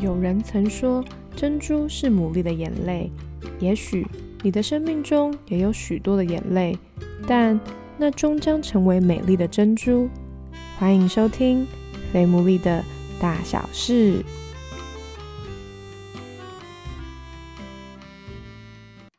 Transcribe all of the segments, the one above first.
有人曾说，珍珠是牡蛎的眼泪。也许你的生命中也有许多的眼泪，但那终将成为美丽的珍珠。欢迎收听《非牡蛎的大小事》。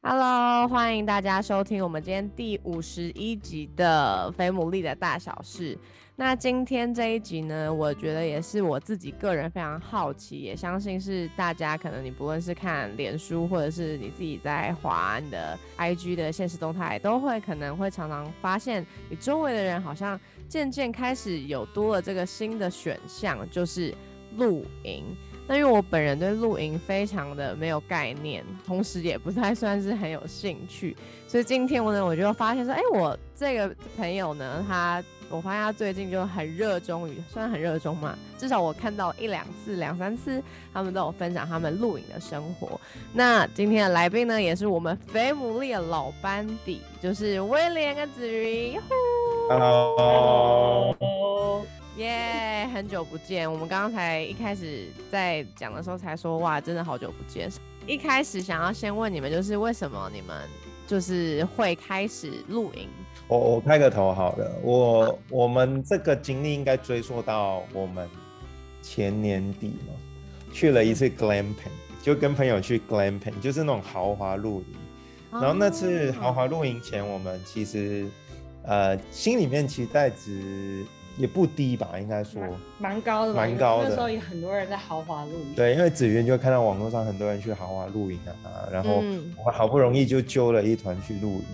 Hello，欢迎大家收听我们今天第五十一集的《非牡蛎的大小事》。那今天这一集呢，我觉得也是我自己个人非常好奇，也相信是大家可能你不论是看脸书，或者是你自己在滑你的 IG 的现实动态，都会可能会常常发现，你周围的人好像渐渐开始有多了这个新的选项，就是露营。那因为我本人对露营非常的没有概念，同时也不太算是很有兴趣，所以今天我呢，我就发现说，哎，我这个朋友呢，他，我发现他最近就很热衷于，虽然很热衷嘛，至少我看到一两次、两三次，他们都有分享他们露营的生活。那今天的来宾呢，也是我们肥牡蛎的老班底，就是威廉跟子瑜。Hello。耶，很久不见！我们刚刚才一开始在讲的时候才说，哇，真的好久不见。一开始想要先问你们，就是为什么你们就是会开始露营？我我开个头好了，我我们这个经历应该追溯到我们前年底嘛，去了一次 glamping，就跟朋友去 glamping，就是那种豪华露营。然后那次豪华露营前，我们其实呃心里面期待值。也不低吧，应该说蛮高的，蛮高的。那时候也很多人在豪华露营。对，因为子云就看到网络上很多人去豪华露营啊，然后我好不容易就揪了一团去露营，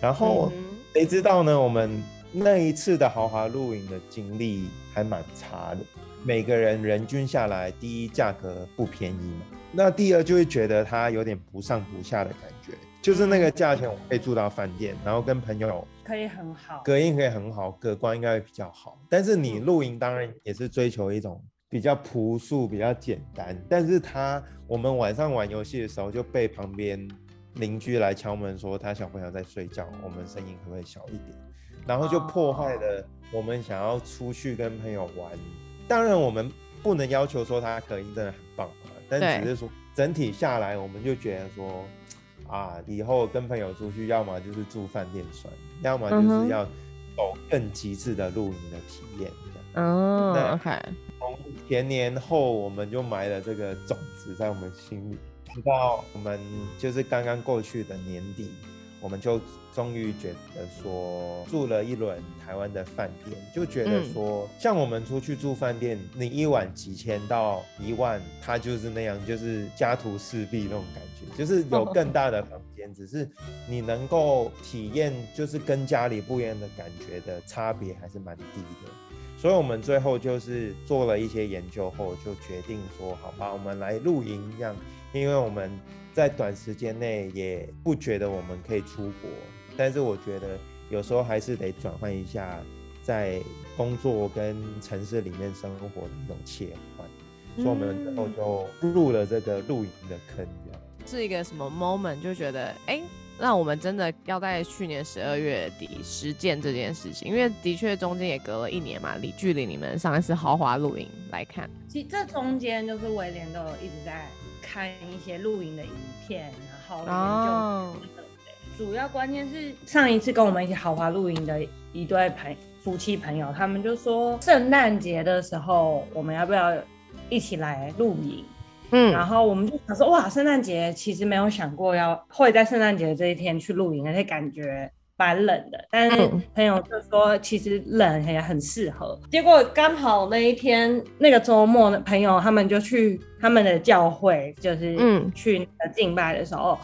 然后谁知道呢？我们那一次的豪华露营的经历还蛮差的，每个人人均下来，第一价格不便宜嘛，那第二就会觉得它有点不上不下的感觉，就是那个价钱我可以住到饭店，然后跟朋友。可以很好，隔音可以很好，隔光应该会比较好。但是你露营当然也是追求一种比较朴素、比较简单。但是他我们晚上玩游戏的时候就被旁边邻居来敲门说他小朋友在睡觉，我们声音可不可以小一点？然后就破坏了我们想要出去跟朋友玩。当然我们不能要求说他隔音真的很棒啊，但只是说整体下来我们就觉得说。啊，以后跟朋友出去，要么就是住饭店算，要么就是要走更极致的露营的体验。哦，OK。从前年后，我们就埋了这个种子在我们心里，直到我们就是刚刚过去的年底。我们就终于觉得说，住了一轮台湾的饭店，就觉得说，像我们出去住饭店，你一晚几千到一万，它就是那样，就是家徒四壁那种感觉，就是有更大的房间，只是你能够体验就是跟家里不一样的感觉的差别还是蛮低的。所以我们最后就是做了一些研究后，就决定说，好吧，我们来露营这样，因为我们。在短时间内也不觉得我们可以出国，但是我觉得有时候还是得转换一下在工作跟城市里面生活的一种切换，所以我们之后就入了这个露营的坑，是一个什么 moment 就觉得哎，那我们真的要在去年十二月底实践这件事情，因为的确中间也隔了一年嘛，离距离你们上一次豪华露营来看，其实这中间就是威廉都一直在。看一些露营的影片，然后研究。主要关键是上一次跟我们一起豪华露营的一对朋夫妻朋友，他们就说圣诞节的时候我们要不要一起来露营？嗯，然后我们就想说，哇，圣诞节其实没有想过要会在圣诞节这一天去露营，而且感觉。蛮冷的，但是朋友就说其实冷也很适合。结果刚好那一天那个周末，朋友他们就去他们的教会，就是嗯去那个敬拜的时候，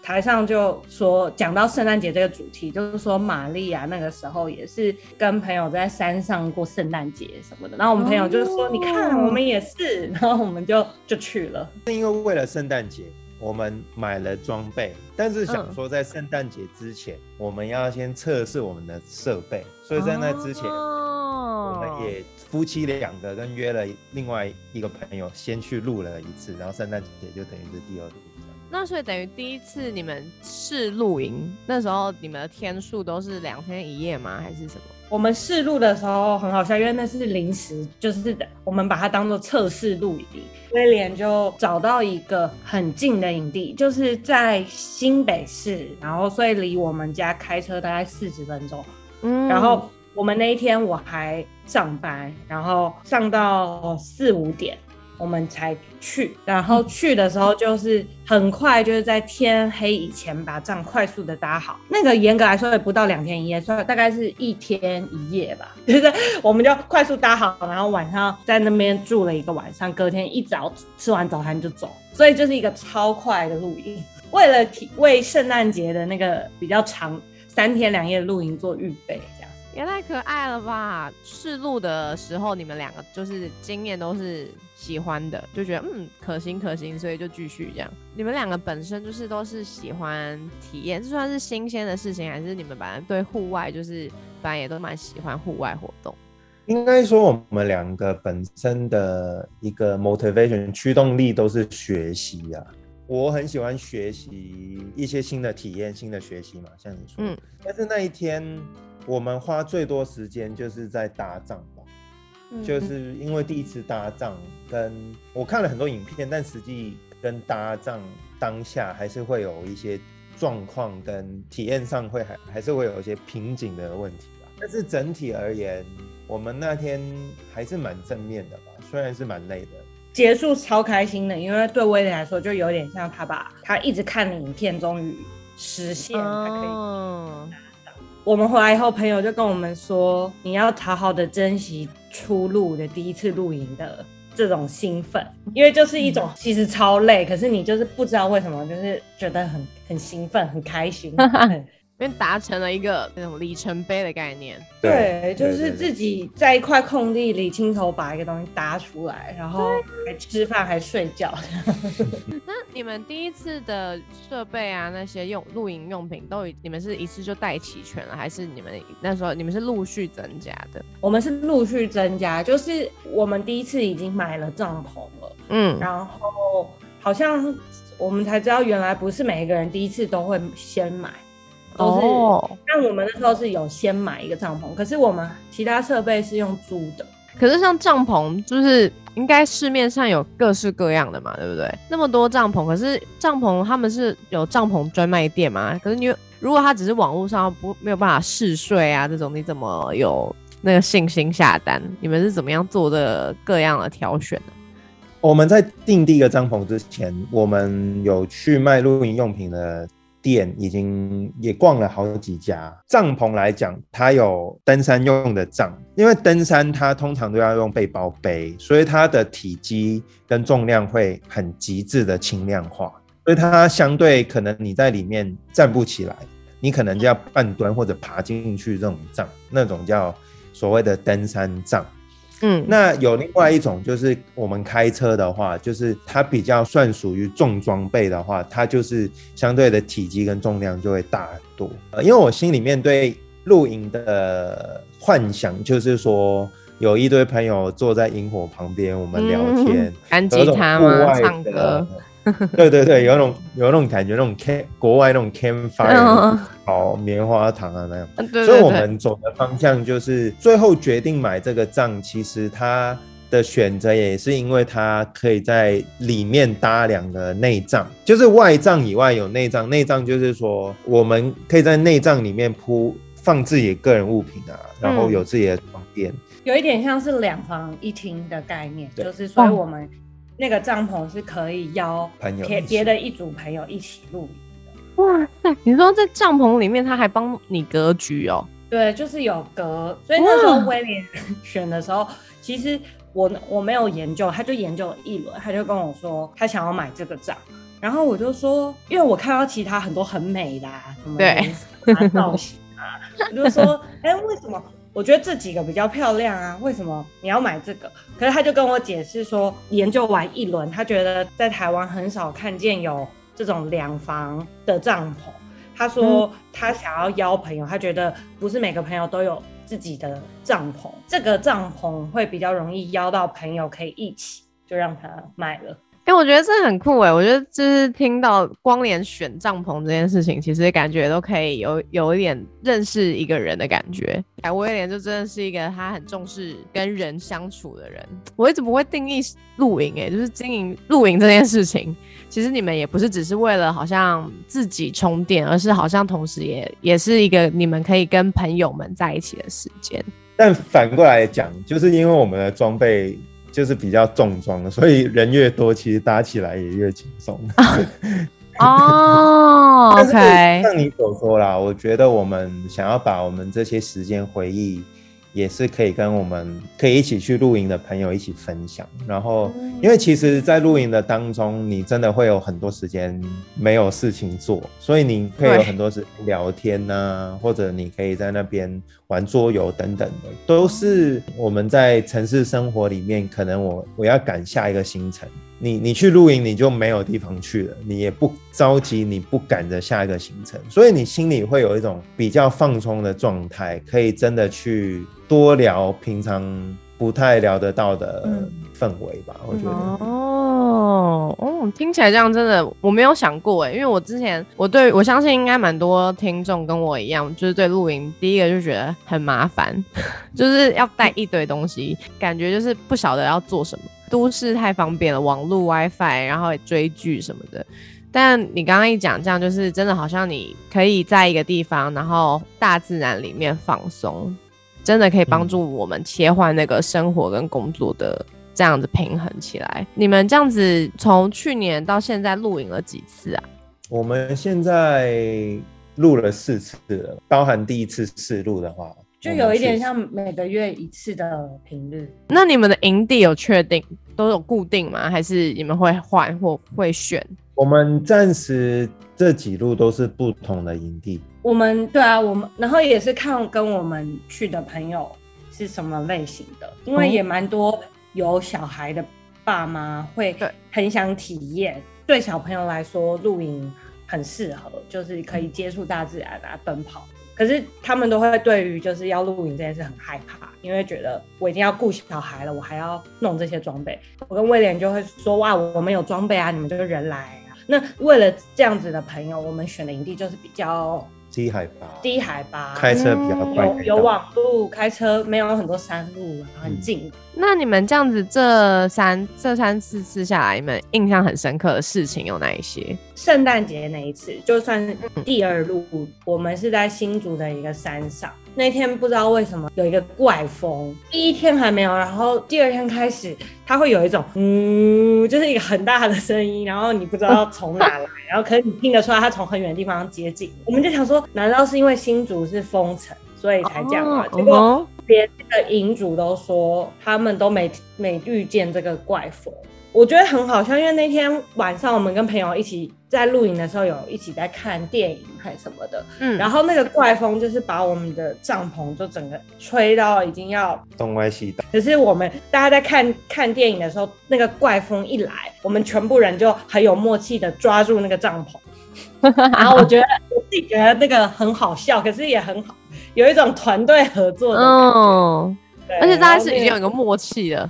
台上就说讲到圣诞节这个主题，就是说玛丽亚那个时候也是跟朋友在山上过圣诞节什么的。然后我们朋友就说：“你看，我们也是。”然后我们就就去了，是因为为了圣诞节。我们买了装备，但是想说在圣诞节之前，我们要先测试我们的设备，所以在那之前，我们也夫妻两个跟约了另外一个朋友先去录了一次，然后圣诞节就等于是第二次。那所以等于第一次你们试露营，那时候你们的天数都是两天一夜吗？还是什么？我们试录的时候很好笑，因为那是临时，就是我们把它当做测试录影。威廉就找到一个很近的营地，就是在新北市，然后所以离我们家开车大概四十分钟。嗯，然后我们那一天我还上班，然后上到四五点。我们才去，然后去的时候就是很快，就是在天黑以前把帐快速的搭好。那个严格来说也不到两天一夜，所以大概是一天一夜吧。就是我们就快速搭好，然后晚上在那边住了一个晚上，隔天一早吃完早餐就走。所以就是一个超快的露营，为了为圣诞节的那个比较长三天两夜露营做预备。也太可爱了吧！试录的时候，你们两个就是经验都是喜欢的，就觉得嗯可行可行，所以就继续这样。你们两个本身就是都是喜欢体验，这算是新鲜的事情，还是你们本来对户外就是本来也都蛮喜欢户外活动？应该说我们两个本身的一个 motivation 驱动力都是学习呀。我很喜欢学习一些新的体验、新的学习嘛，像你说，嗯，但是那一天。我们花最多时间就是在搭帐吧，就是因为第一次搭帐，跟我看了很多影片，但实际跟搭帐当下还是会有一些状况跟体验上会还还是会有一些瓶颈的问题吧。但是整体而言，我们那天还是蛮正面的吧，虽然是蛮累的。结束超开心的，因为对威廉来说就有点像他把他一直看的影片终于实现，他可以。我们回来以后，朋友就跟我们说，你要好好的珍惜出路的第一次露营的这种兴奋，因为就是一种其实超累，可是你就是不知道为什么，就是觉得很很兴奋，很开心。因为达成了一个那种里程碑的概念，对，就是自己在一块空地里亲手把一个东西搭出来，然后还吃饭还睡觉。那你们第一次的设备啊，那些用露营用品都你们是一次就带齐全了，还是你们那时候你们是陆续增加的？我们是陆续增加，就是我们第一次已经买了帐篷了，嗯，然后好像我们才知道原来不是每一个人第一次都会先买。都是，但我们那时候是有先买一个帐篷，可是我们其他设备是用租的。可是像帐篷，就是应该市面上有各式各样的嘛，对不对？那么多帐篷，可是帐篷他们是有帐篷专卖店嘛？可是你如果他只是网络上不没有办法试睡啊，这种你怎么有那个信心下单？你们是怎么样做的各样的挑选呢？我们在订第一个帐篷之前，我们有去卖露营用品的。店已经也逛了好几家。帐篷来讲，它有登山用的帐，因为登山它通常都要用背包背，所以它的体积跟重量会很极致的轻量化，所以它相对可能你在里面站不起来，你可能就要半蹲或者爬进去这种帐，那种叫所谓的登山帐。嗯，那有另外一种，就是我们开车的话，就是它比较算属于重装备的话，它就是相对的体积跟重量就会大很多。呃，因为我心里面对露营的幻想，就是说有一堆朋友坐在萤火旁边，我们聊天，弹吉他吗？唱歌。对对对，有那种有那种感觉，那种 camp 国外那种 campfire，好棉花糖啊那样。所以我们走的方向就是最后决定买这个帐，其实它的选择也是因为它可以在里面搭两个内帐，就是外帐以外有内帐，内帐就是说我们可以在内帐里面铺放自己个人物品啊，然后有自己的床垫，有一点像是两房一厅的概念，就是所以我们。那个帐篷是可以邀朋友别的一组朋友一起露营的。哇塞！你说在帐篷里面，他还帮你格局哦？对，就是有格。所以那时候威廉选的时候，其实我我没有研究，他就研究了一轮，他就跟我说他想要买这个帐。然后我就说，因为我看到其他很多很美的啊什么造型啊，我就说，哎，为什么？我觉得这几个比较漂亮啊，为什么你要买这个？可是他就跟我解释说，研究完一轮，他觉得在台湾很少看见有这种两房的帐篷。他说他想要邀朋友，他觉得不是每个朋友都有自己的帐篷，这个帐篷会比较容易邀到朋友可以一起，就让他买了。哎、我觉得这很酷哎，我觉得就是听到光连选帐篷这件事情，其实感觉都可以有有一点认识一个人的感觉。哎，威廉就真的是一个他很重视跟人相处的人。我一直不会定义露营，哎，就是经营露营这件事情，其实你们也不是只是为了好像自己充电，而是好像同时也也是一个你们可以跟朋友们在一起的时间。但反过来讲，就是因为我们的装备就是比较重装的，所以人越多，其实搭起来也越轻松。哦，OK，像你所说啦，我觉得我们想要把我们这些时间回忆，也是可以跟我们可以一起去露营的朋友一起分享。然后，因为其实，在露营的当中，你真的会有很多时间没有事情做，所以你可以有很多时间聊天呐、或者你可以在那边玩桌游等等的，都是我们在城市生活里面，可能我我要赶下一个行程。你你去露营，你就没有地方去了，你也不着急，你不赶着下一个行程，所以你心里会有一种比较放松的状态，可以真的去多聊平常不太聊得到的嗯氛围吧。我觉得，哦，哦，听起来这样真的我没有想过哎，因为我之前我对我相信应该蛮多听众跟我一样，就是对露营第一个就觉得很麻烦，就是要带一堆东西，感觉就是不晓得要做什么。都市太方便了，网络 WiFi，然后追剧什么的。但你刚刚一讲，这样就是真的好像你可以在一个地方，然后大自然里面放松，真的可以帮助我们切换那个生活跟工作的这样子平衡起来。你们这样子从去年到现在露营了几次啊？我们现在录了四次了，包含第一次试录的话，就有一点像每个月一次的频率。那你们的营地有确定都有固定吗？还是你们会换或会选？我们暂时这几路都是不同的营地，我们对啊，我们然后也是看跟我们去的朋友是什么类型的，因为哦也蛮多有小孩的爸妈会对很想体验。对小朋友来说，露营很适合，就是可以接触大自然啊，奔跑。可是他们都会对于就是要露营这件事很害怕，因为觉得我已经要顾小孩了，我还要弄这些装备。我跟威廉就会说哇，我们有装备啊，你们就人来啊。那为了这样子的朋友，我们选的营地就是比较低海拔，低海拔，开车比较快有有网路，开车没有很多山路，然后很近。那你们这样子这三这三四次下来，你们印象很深刻的事情有哪一些？圣诞节那一次，就算是第二路，我们是在新竹的一个山上。那天不知道为什么有一个怪风，第一天还没有，然后第二天开始，它会有一种嗯，就是一个很大的声音，然后你不知道从哪来，然后可是你听得出来它从很远的地方接近。我们就想说，难道是因为新竹是封城，所以才这样吗？哦结果连这个营主都说他们都没没遇见这个怪风，我觉得很好笑，因为那天晚上我们跟朋友一起在露营的时候，有一起在看电影还什么的，嗯，然后那个怪风就是把我们的帐篷就整个吹到已经要，东歪西倒。可是我们大家在看看电影的时候，那个怪风一来，我们全部人就很有默契的抓住那个帐篷。然后我觉得我自己觉得那个很好笑，可是也很好，有一种团队合作的感觉。嗯，对而且大家是已经有一个默契了。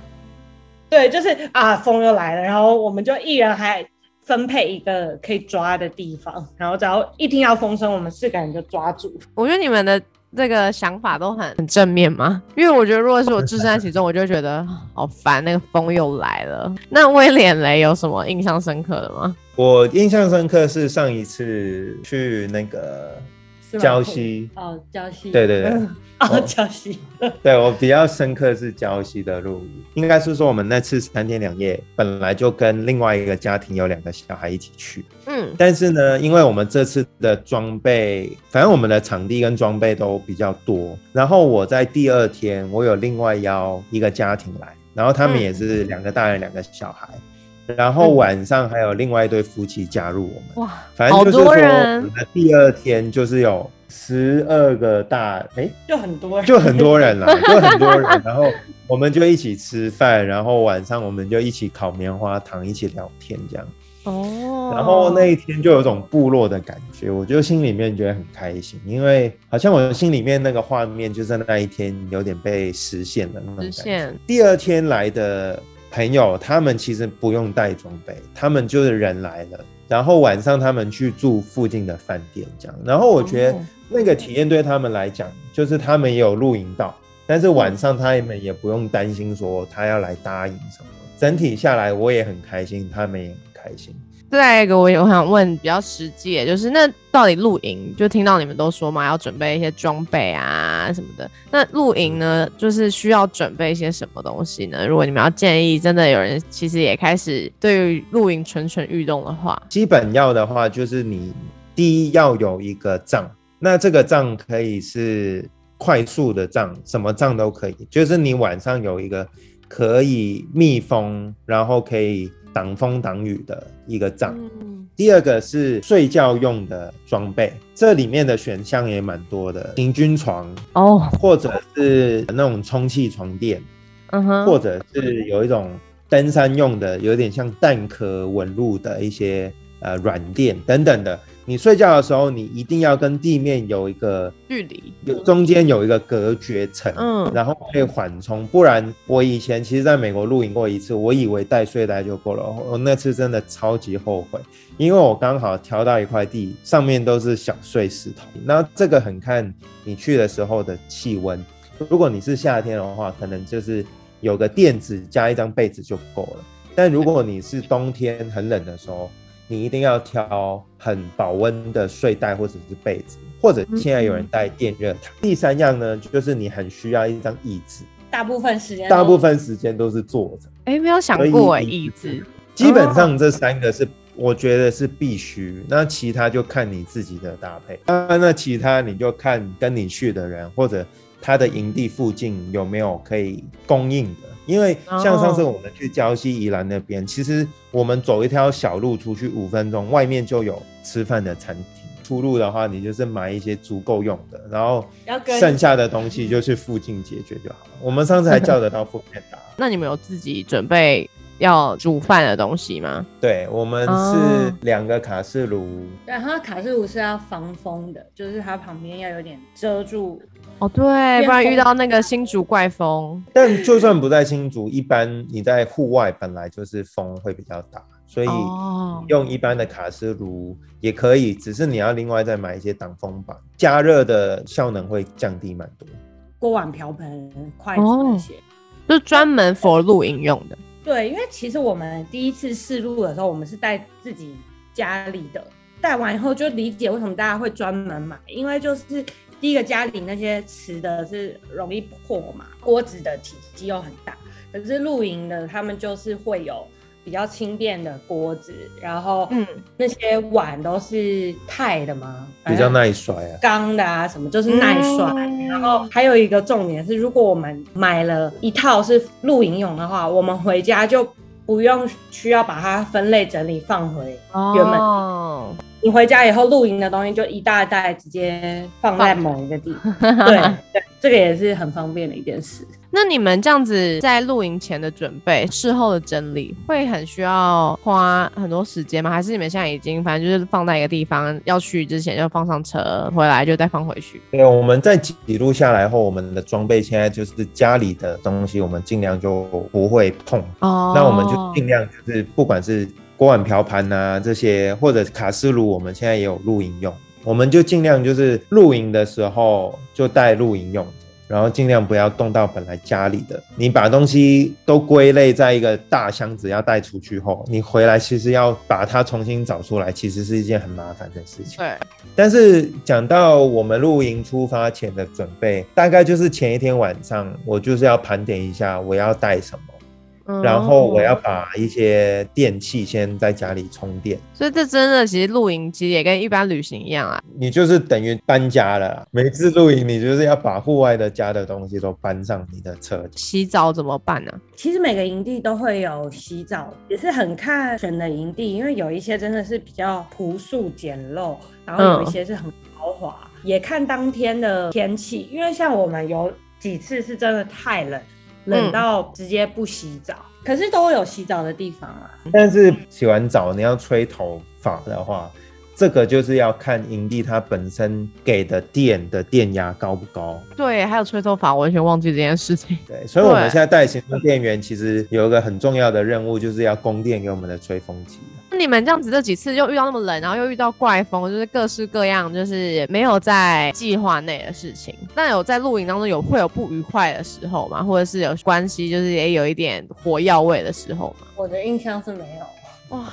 对，就是啊，风又来了，然后我们就一人还分配一个可以抓的地方，然后只要一听到风声，我们四个人就抓住。我觉得你们的这个想法都很很正面嘛，因为我觉得如果是我置身在其中，我就觉得好烦，那个风又来了。那威廉雷有什么印象深刻的吗？我印象深刻是上一次去那个礁溪，哦，礁溪，对对对。嗯 哦，礁溪，对我比较深刻是礁溪的露营，应该是说我们那次三天两夜本来就跟另外一个家庭有两个小孩一起去，嗯，但是呢，因为我们这次的装备，反正我们的场地跟装备都比较多，然后我在第二天我有另外邀一个家庭来，然后他们嗯。也是两个大人两个小孩。然后晚上还有另外一对夫妻加入我们，哇，反正就是说，第二天就是有十二个大，哎，就很多人，就很多人啦，就很多人，然后我们就一起吃饭，然后晚上我们就一起烤棉花糖，一起聊天这样。哦，然后那一天就有种部落的感觉，我就心里面觉得很开心，因为好像我心里面那个画面就在那一天有点被实现了那种感觉。实现，第二天来的朋友，他们其实不用带装备，他们就是人来了，然后晚上他们去住附近的饭店这样。然后我觉得那个体验对他们来讲，就是他们也有露营到，但是晚上他们也不用担心说他要来搭营什么。整体下来，我也很开心，他们也很开心。再一个，我也想问比较实际，就是那到底露营，就听到你们都说嘛，要准备一些装备啊什么的。那露营呢，就是需要准备一些什么东西呢？如果你们要建议，真的有人其实也开始对于露营蠢蠢欲动的话，基本要的话就是你第一要有一个帐，那这个帐可以是快速的帐，什么帐都可以，就是你晚上有一个可以密封，然后可以。挡风挡雨的一个帐，第二个是睡觉用的装备，这里面的选项也蛮多的，行军床哦，或者是那种充气床垫，嗯哼，或者是有一种登山用的，有点像蛋壳纹路的一些呃软垫等等的。你睡觉的时候，你一定要跟地面有一个距离，有中间有一个隔绝层，嗯，然后可以缓冲。不然，我以前其实在美国露营过一次，我以为带睡袋就够了，我那次真的超级后悔，因为我刚好挑到一块地，上面都是小碎石头。那这个很看你去的时候的气温，如果你是夏天的话，可能就是有个垫子加一张被子就够了。但如果你是冬天很冷的时候，你一定要挑很保温的睡袋或者是被子，或者现在有人带电热毯。第三样呢，就是你很需要一张椅子，大部分时间大部分时间都是坐着。哎，没有想过哎，椅子。基本上这三个是我觉得是必须，那其他就看你自己的搭配。那那其他你就看跟你去的人或者他的营地附近有没有可以供应的。因为像上次我们去礁溪宜兰那边，其实我们走一条小路出去五分钟，外面就有吃饭的餐厅。出路的话，你就是买一些足够用的，然后剩下的东西就去附近解决就好了。我们上次还叫得到 副片达。那你们有自己准备要煮饭的东西吗？对，我们是两个卡式炉。对，它卡式炉是要防风的，就是它旁边要有点遮住。哦，对，不然遇到那个新竹怪风。但就算不在新竹，一般你在户外本来就是风会比较大，所以用一般的卡式炉也可以，只是你要另外再买一些挡风板，加热的效能会降低蛮多。锅碗瓢盆、筷子那些，就专门 for 露营用的。对，因为其实我们第一次试录的时候，我们是带自己家里的，带完以后就理解为什么大家会专门买，因为就是。第一个家里那些瓷的是容易破嘛，锅子的体积又很大，可是露营的他们就是会有比较轻便的锅子，然后嗯那些碗都是钛的吗，比较耐摔啊，钢的啊什么就是耐摔。然后还有一个重点是，如果我们买了一套是露营用的话，我们回家就不用需要把它分类整理放回原本。你回家以后露营的东西就一大袋直接放在某一个地方，对 对，这个也是很方便的一件事。那你们这样子在露营前的准备、事后的整理，会很需要花很多时间吗？还是你们现在已经反正就是放在一个地方，要去之前就放上车，回来就再放回去？对，我们在记录下来后，我们的装备现在就是家里的东西，我们尽量就不会碰。哦，那我们就尽量就是不管是。锅碗瓢盘呐，这些或者卡式炉，我们现在也有露营用，我们就尽量就是露营的时候就带露营用，然后尽量不要动到本来家里的。你把东西都归类在一个大箱子要带出去后，你回来其实要把它重新找出来，其实是一件很麻烦的事情。对。但是讲到我们露营出发前的准备，大概就是前一天晚上，我就是要盘点一下我要带什么。然后我要把一些电器先在家里充电，所以这真的其实露营其实也跟一般旅行一样啊，你就是等于搬家了。每次露营你就是要把户外的家的东西都搬上你的车。洗澡怎么办呢？其实每个营地都会有洗澡，也是很看选的营地，因为有一些真的是比较朴素简陋，然后有一些是很豪华，也看当天的天气。因为像我们有几次是真的太冷。冷到直接不洗澡，可是都有洗澡的地方啊。但是洗完澡你要吹头发的话，这个就是要看营地它本身给的电的电压高不高。对，还有吹头发，完全忘记这件事情。对，所以我们现在带行的电源，其实有一个很重要的任务，就是要供电给我们的吹风机。那你们这样子这几次又遇到那么冷，然后又遇到怪风，就是各式各样，就是没有在计划内的事情。那有在露营当中有会有不愉快的时候吗？或者是有关系，就是也有一点火药味的时候吗？我的印象是没有。哇，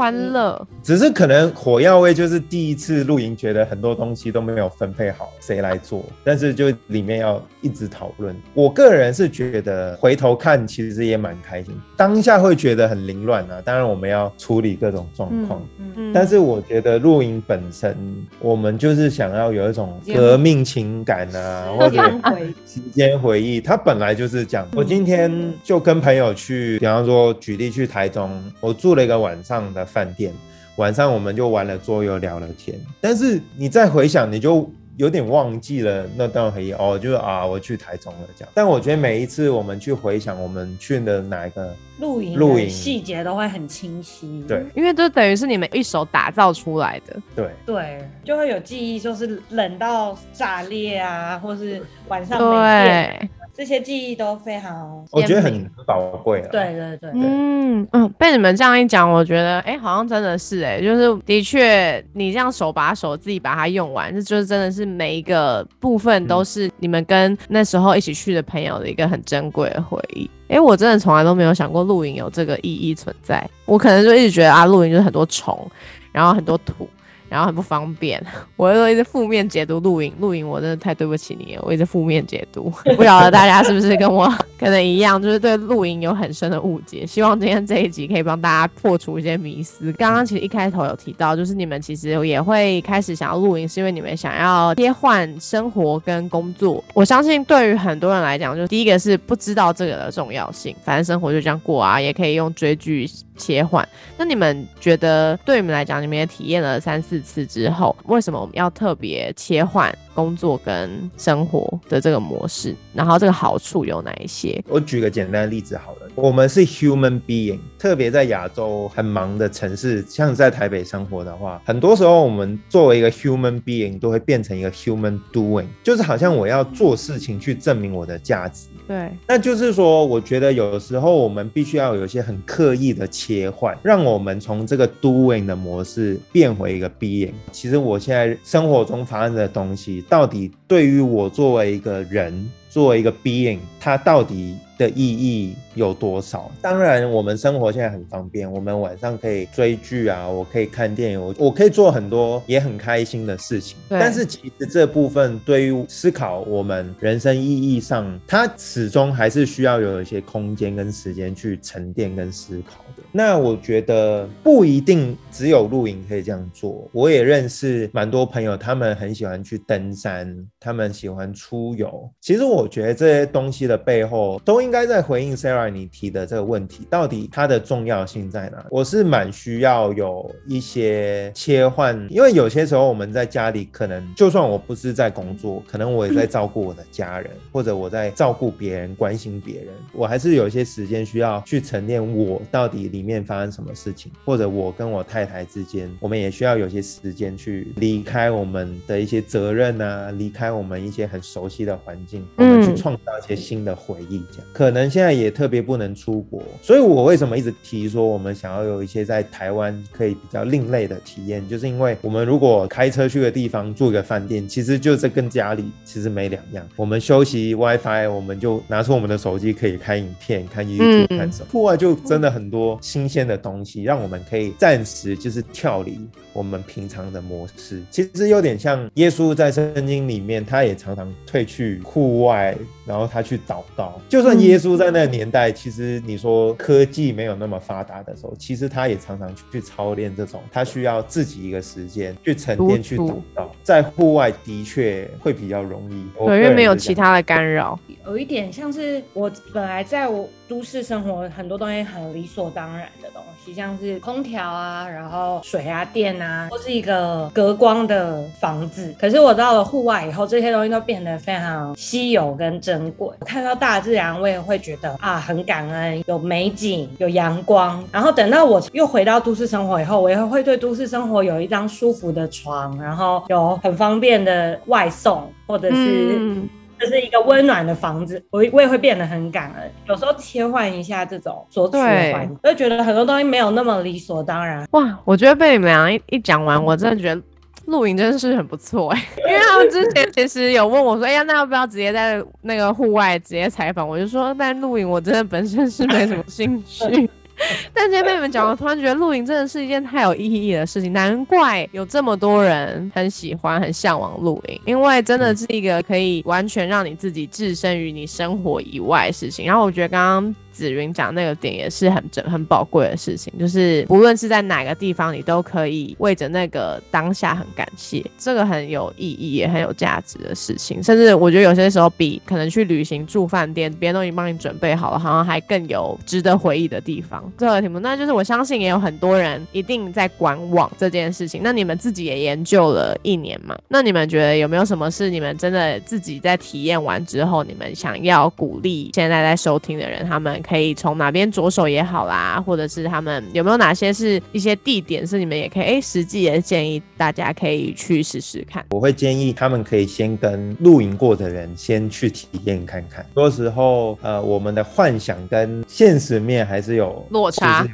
欢乐，只是可能火药味就是第一次露营，觉得很多东西都没有分配好，谁来做？但是就里面要一直讨论。我个人是觉得回头看其实也蛮开心，当下会觉得很凌乱啊。当然我们要处理各种状况。嗯，嗯但是我觉得露营本身，我们就是想要有一种革命情感啊，或者回时间回忆，它本来就是这样。我今天就跟朋友去，比方说举例去台中，我住了一个晚上的饭店，晚上我们就玩了桌游，聊了天。但是你再回想，你就有点忘记了那段回忆哦，就是啊，我去台中了这样。但我觉得每一次我们去回想，我们去的哪一个，露营露营的细节都会很清晰。对因为这等于是你们一手打造出来的。对，对，就会有记忆，就是冷到炸裂啊，或是晚上没电，对，这些记忆都非常。我觉得很宝贵了。对对对，嗯嗯，被你们这样一讲，我觉得哎、好像真的是哎、就是的确，你这样手把手自己把它用完，这就是真的是每一个部分都是你们跟那时候一起去的朋友的一个很珍贵的回忆。哎、我真的从来都没有想过露营有这个意义存在，我可能就一直觉得啊，露营就是很多虫，然后很多土。然后很不方便，我又一直负面解读露营，露营我真的太对不起你了，我一直负面解读，不晓得大家是不是跟我 可能一样，就是对露营有很深的误解。希望今天这一集可以帮大家破除一些迷思。刚刚其实一开头有提到，就是你们其实也会开始想要露营，是因为你们想要切换生活跟工作。我相信对于很多人来讲，就第一个是不知道这个的重要性，反正生活就这样过啊，也可以用追剧切换。那你们觉得对你们来讲，你们也体验了三四次之后，为什么我们要特别切换工作跟生活的这个模式？然后这个好处有哪一些？我举个简单的例子好了，我们是 human being，特别在亚洲很忙的城市，像在台北生活的话，很多时候我们作为一个 human being 都会变成一个 human doing，就是好像我要做事情去证明我的价值。对，那就是说，我觉得有时候我们必须要有一些很刻意的切换，让我们从这个 doing 的模式变回一个 being。其实我现在生活中发生的东西，到底对于我作为一个人，作为一个 being，它到底的意义有多少？当然，我们生活现在很方便，我们晚上可以追剧啊，我可以看电影，我我可以做很多也很开心的事情。但是其实这部分对于思考我们人生意义上，它始终还是需要有一些空间跟时间去沉淀跟思考的。那我觉得不一定只有露营可以这样做，我也认识蛮多朋友，他们很喜欢去登山，他们喜欢出游。其实我觉得这些东西的背后，都应该在回应 Sarah 你提的这个问题，到底它的重要性在哪？我是蛮需要有一些切换，因为有些时候我们在家里，可能就算我不是在工作，可能我也在照顾我的家人，或者我在照顾别人、关心别人，我还是有一些时间需要去沉淀我到底里面发生什么事情，或者我跟我太太之间，我们也需要有些时间去离开我们的一些责任啊，离开我们一些很熟悉的环境，我们去嗯创造一些新的回忆。这样，可能现在也特别不能出国，所以我为什么一直提说我们想要有一些在台湾可以比较另类的体验，就是因为我们如果开车去个地方住个饭店，其实就是跟家里其实没两样。我们休息 WiFi，我们就拿出我们的手机可以看影片、看 YouTube、看什么。户外就真的很多新鲜的东西，让我们可以暂时就是跳离我们平常的模式。其实有点像耶稣在圣经里面，他也常常退去户外，然后他去祷告。就算耶稣在那个年代，其实你说科技没有那么发达的时候，其实他也常常去操练这种，他需要自己一个时间去沉淀、去独处祷告。在户外的确会比较容易，对，因为没有其他的干扰。有一点像是我本来在我都市生活，很多东西很理所当然的东西，像是空调啊，然后水啊、电啊，或是一个隔光的房子。可是我到了户外以后，这些东西都变得非常稀有跟珍贵。看到大自然，我也会觉得啊，很感恩，有美景，有阳光。然后等到我又回到都市生活以后，我也会对都市生活有一张舒服的床，然后有很方便的外送，或者是。这是一个温暖的房子，我我也会变得很感恩。有时候切换一下这种所处的环境，就觉得很多东西没有那么理所当然。哇，我觉得被你们俩一一讲完，我真的觉得露营真的是很不错哎。因为他们之前其实有问我说，哎呀，那要不要直接在那个户外直接采访？我就说，但露营我真的本身是没什么兴趣。但今天被你们讲，完突然觉得露营真的是一件太有意义的事情，难怪有这么多人很喜欢、很向往露营，因为真的是一个可以完全让你自己置身于你生活以外的事情。然后我觉得刚刚。紫云讲那个点也是很珍很宝贵的事情，就是不论是在哪个地方，你都可以为着那个当下很感谢，这个很有意义也很有价值的事情。甚至我觉得有些时候比可能去旅行住饭店，别人都已经帮你准备好了，好像还更有值得回忆的地方。最后题目，那就是我相信也有很多人一定在观望这件事情。那你们自己也研究了一年嘛？那你们觉得有没有什么是你们真的自己在体验完之后，你们想要鼓励现在在收听的人，他们？可以从哪边着手也好啦，或者是他们有没有哪些是一些地点是你们也可以哎实际的建议大家可以去试试看。我会建议他们可以先跟露营过的人先去体验看看。多时候呃我们的幻想跟现实面还是有落差，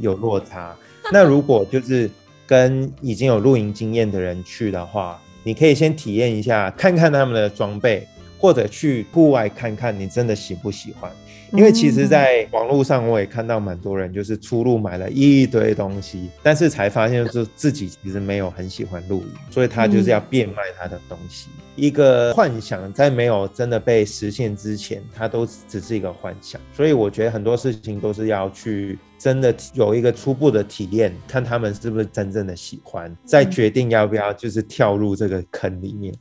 有落差。那如果就是跟已经有露营经验的人去的话，你可以先体验一下，看看他们的装备。或者去户外看看，你真的喜不喜欢？因为其实，在网络上我也看到蛮多人，就是出入买了一堆东西，但是才发现是自己其实没有很喜欢露营，所以他就是要变卖他的东西。一个幻想在没有真的被实现之前，它都只是一个幻想。所以我觉得很多事情都是要去。真的有一个初步的体验，看他们是不是真正的喜欢，再决定要不要就是跳入这个坑里面。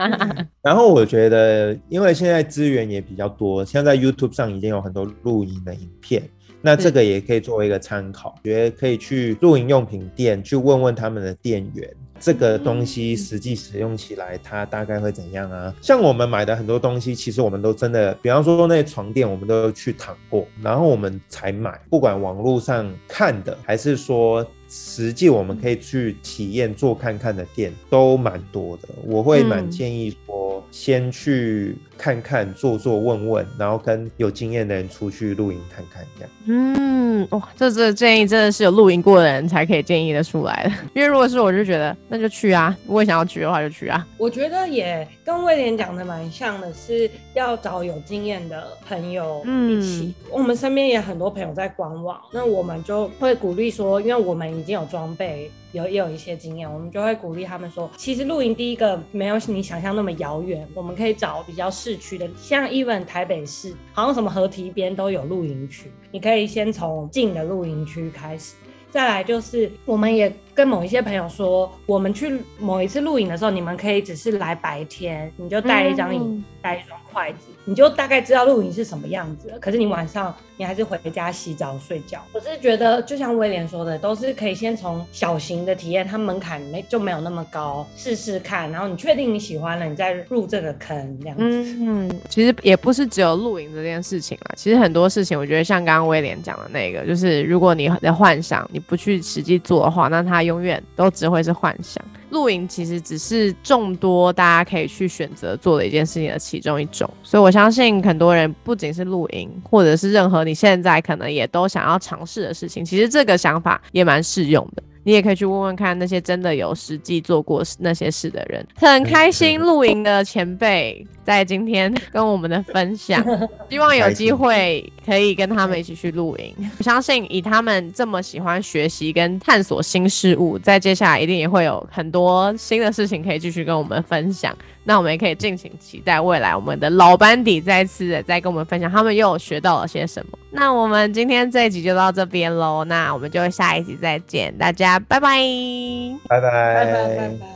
然后我觉得，因为现在资源也比较多，像在 YouTube 上已经有很多露营的影片，那这个也可以作为一个参考，觉得可以去露营用品店去问问他们的店员。这个东西实际使用起来，它大概会怎样啊？像我们买的很多东西，其实我们都真的，比方说那些床垫，我们都去躺过，然后我们才买。不管网络上看的，还是说。实际我们可以去体验做看看的店都蛮多的，我会蛮建议说先去看看做做问问，然后跟有经验的人出去露营看看这样。嗯，哇，这这建议真的是有露营过的人才可以建议的出来的，因为如果是我就觉得那就去啊，如果想要去的话就去啊。我觉得也跟威廉讲的蛮像的，是要找有经验的朋友一起。我们身边也很多朋友在观望，那我们就会鼓励说，因为我们。已经有装备，有也有一些经验，我们就会鼓励他们说，其实露营第一个没有你想象那么遥远，我们可以找比较市区的，像 even 台北市，好像什么河堤边都有露营区，你可以先从近的露营区开始，再来就是我们也跟某一些朋友说，我们去某一次露营的时候，你们可以只是来白天，你就带一张椅，带一双筷子。你就大概知道露营是什么样子了。可是你晚上你还是回家洗澡睡觉。我是觉得，就像威廉说的，都是可以先从小型的体验，它门槛没就没有那么高，试试看。然后你确定你喜欢了，你再入这个坑这样子。嗯，其实也不是只有露营这件事情啊。其实很多事情，我觉得像刚刚威廉讲的那个，就是如果你的幻想你不去实际做的话，那它永远都只会是幻想。露营其实只是众多大家可以去选择做的一件事情的其中一种，所以我相信很多人不仅是露营，或者是任何你现在可能也都想要尝试的事情，其实这个想法也蛮适用的。你也可以去问问看那些真的有实际做过那些事的人。很开心露营的前辈在今天跟我们的分享，希望有机会可以跟他们一起去露营。我相信以他们这么喜欢学习跟探索新事物，在接下来一定也会有很多新的事情可以继续跟我们分享。那我们也可以敬请期待未来我们的老班底再次的再跟我们分享他们又学到了些什么。那我们今天这一集就到这边喽，那我们就下一集再见，大家拜拜，拜拜，拜拜，拜拜。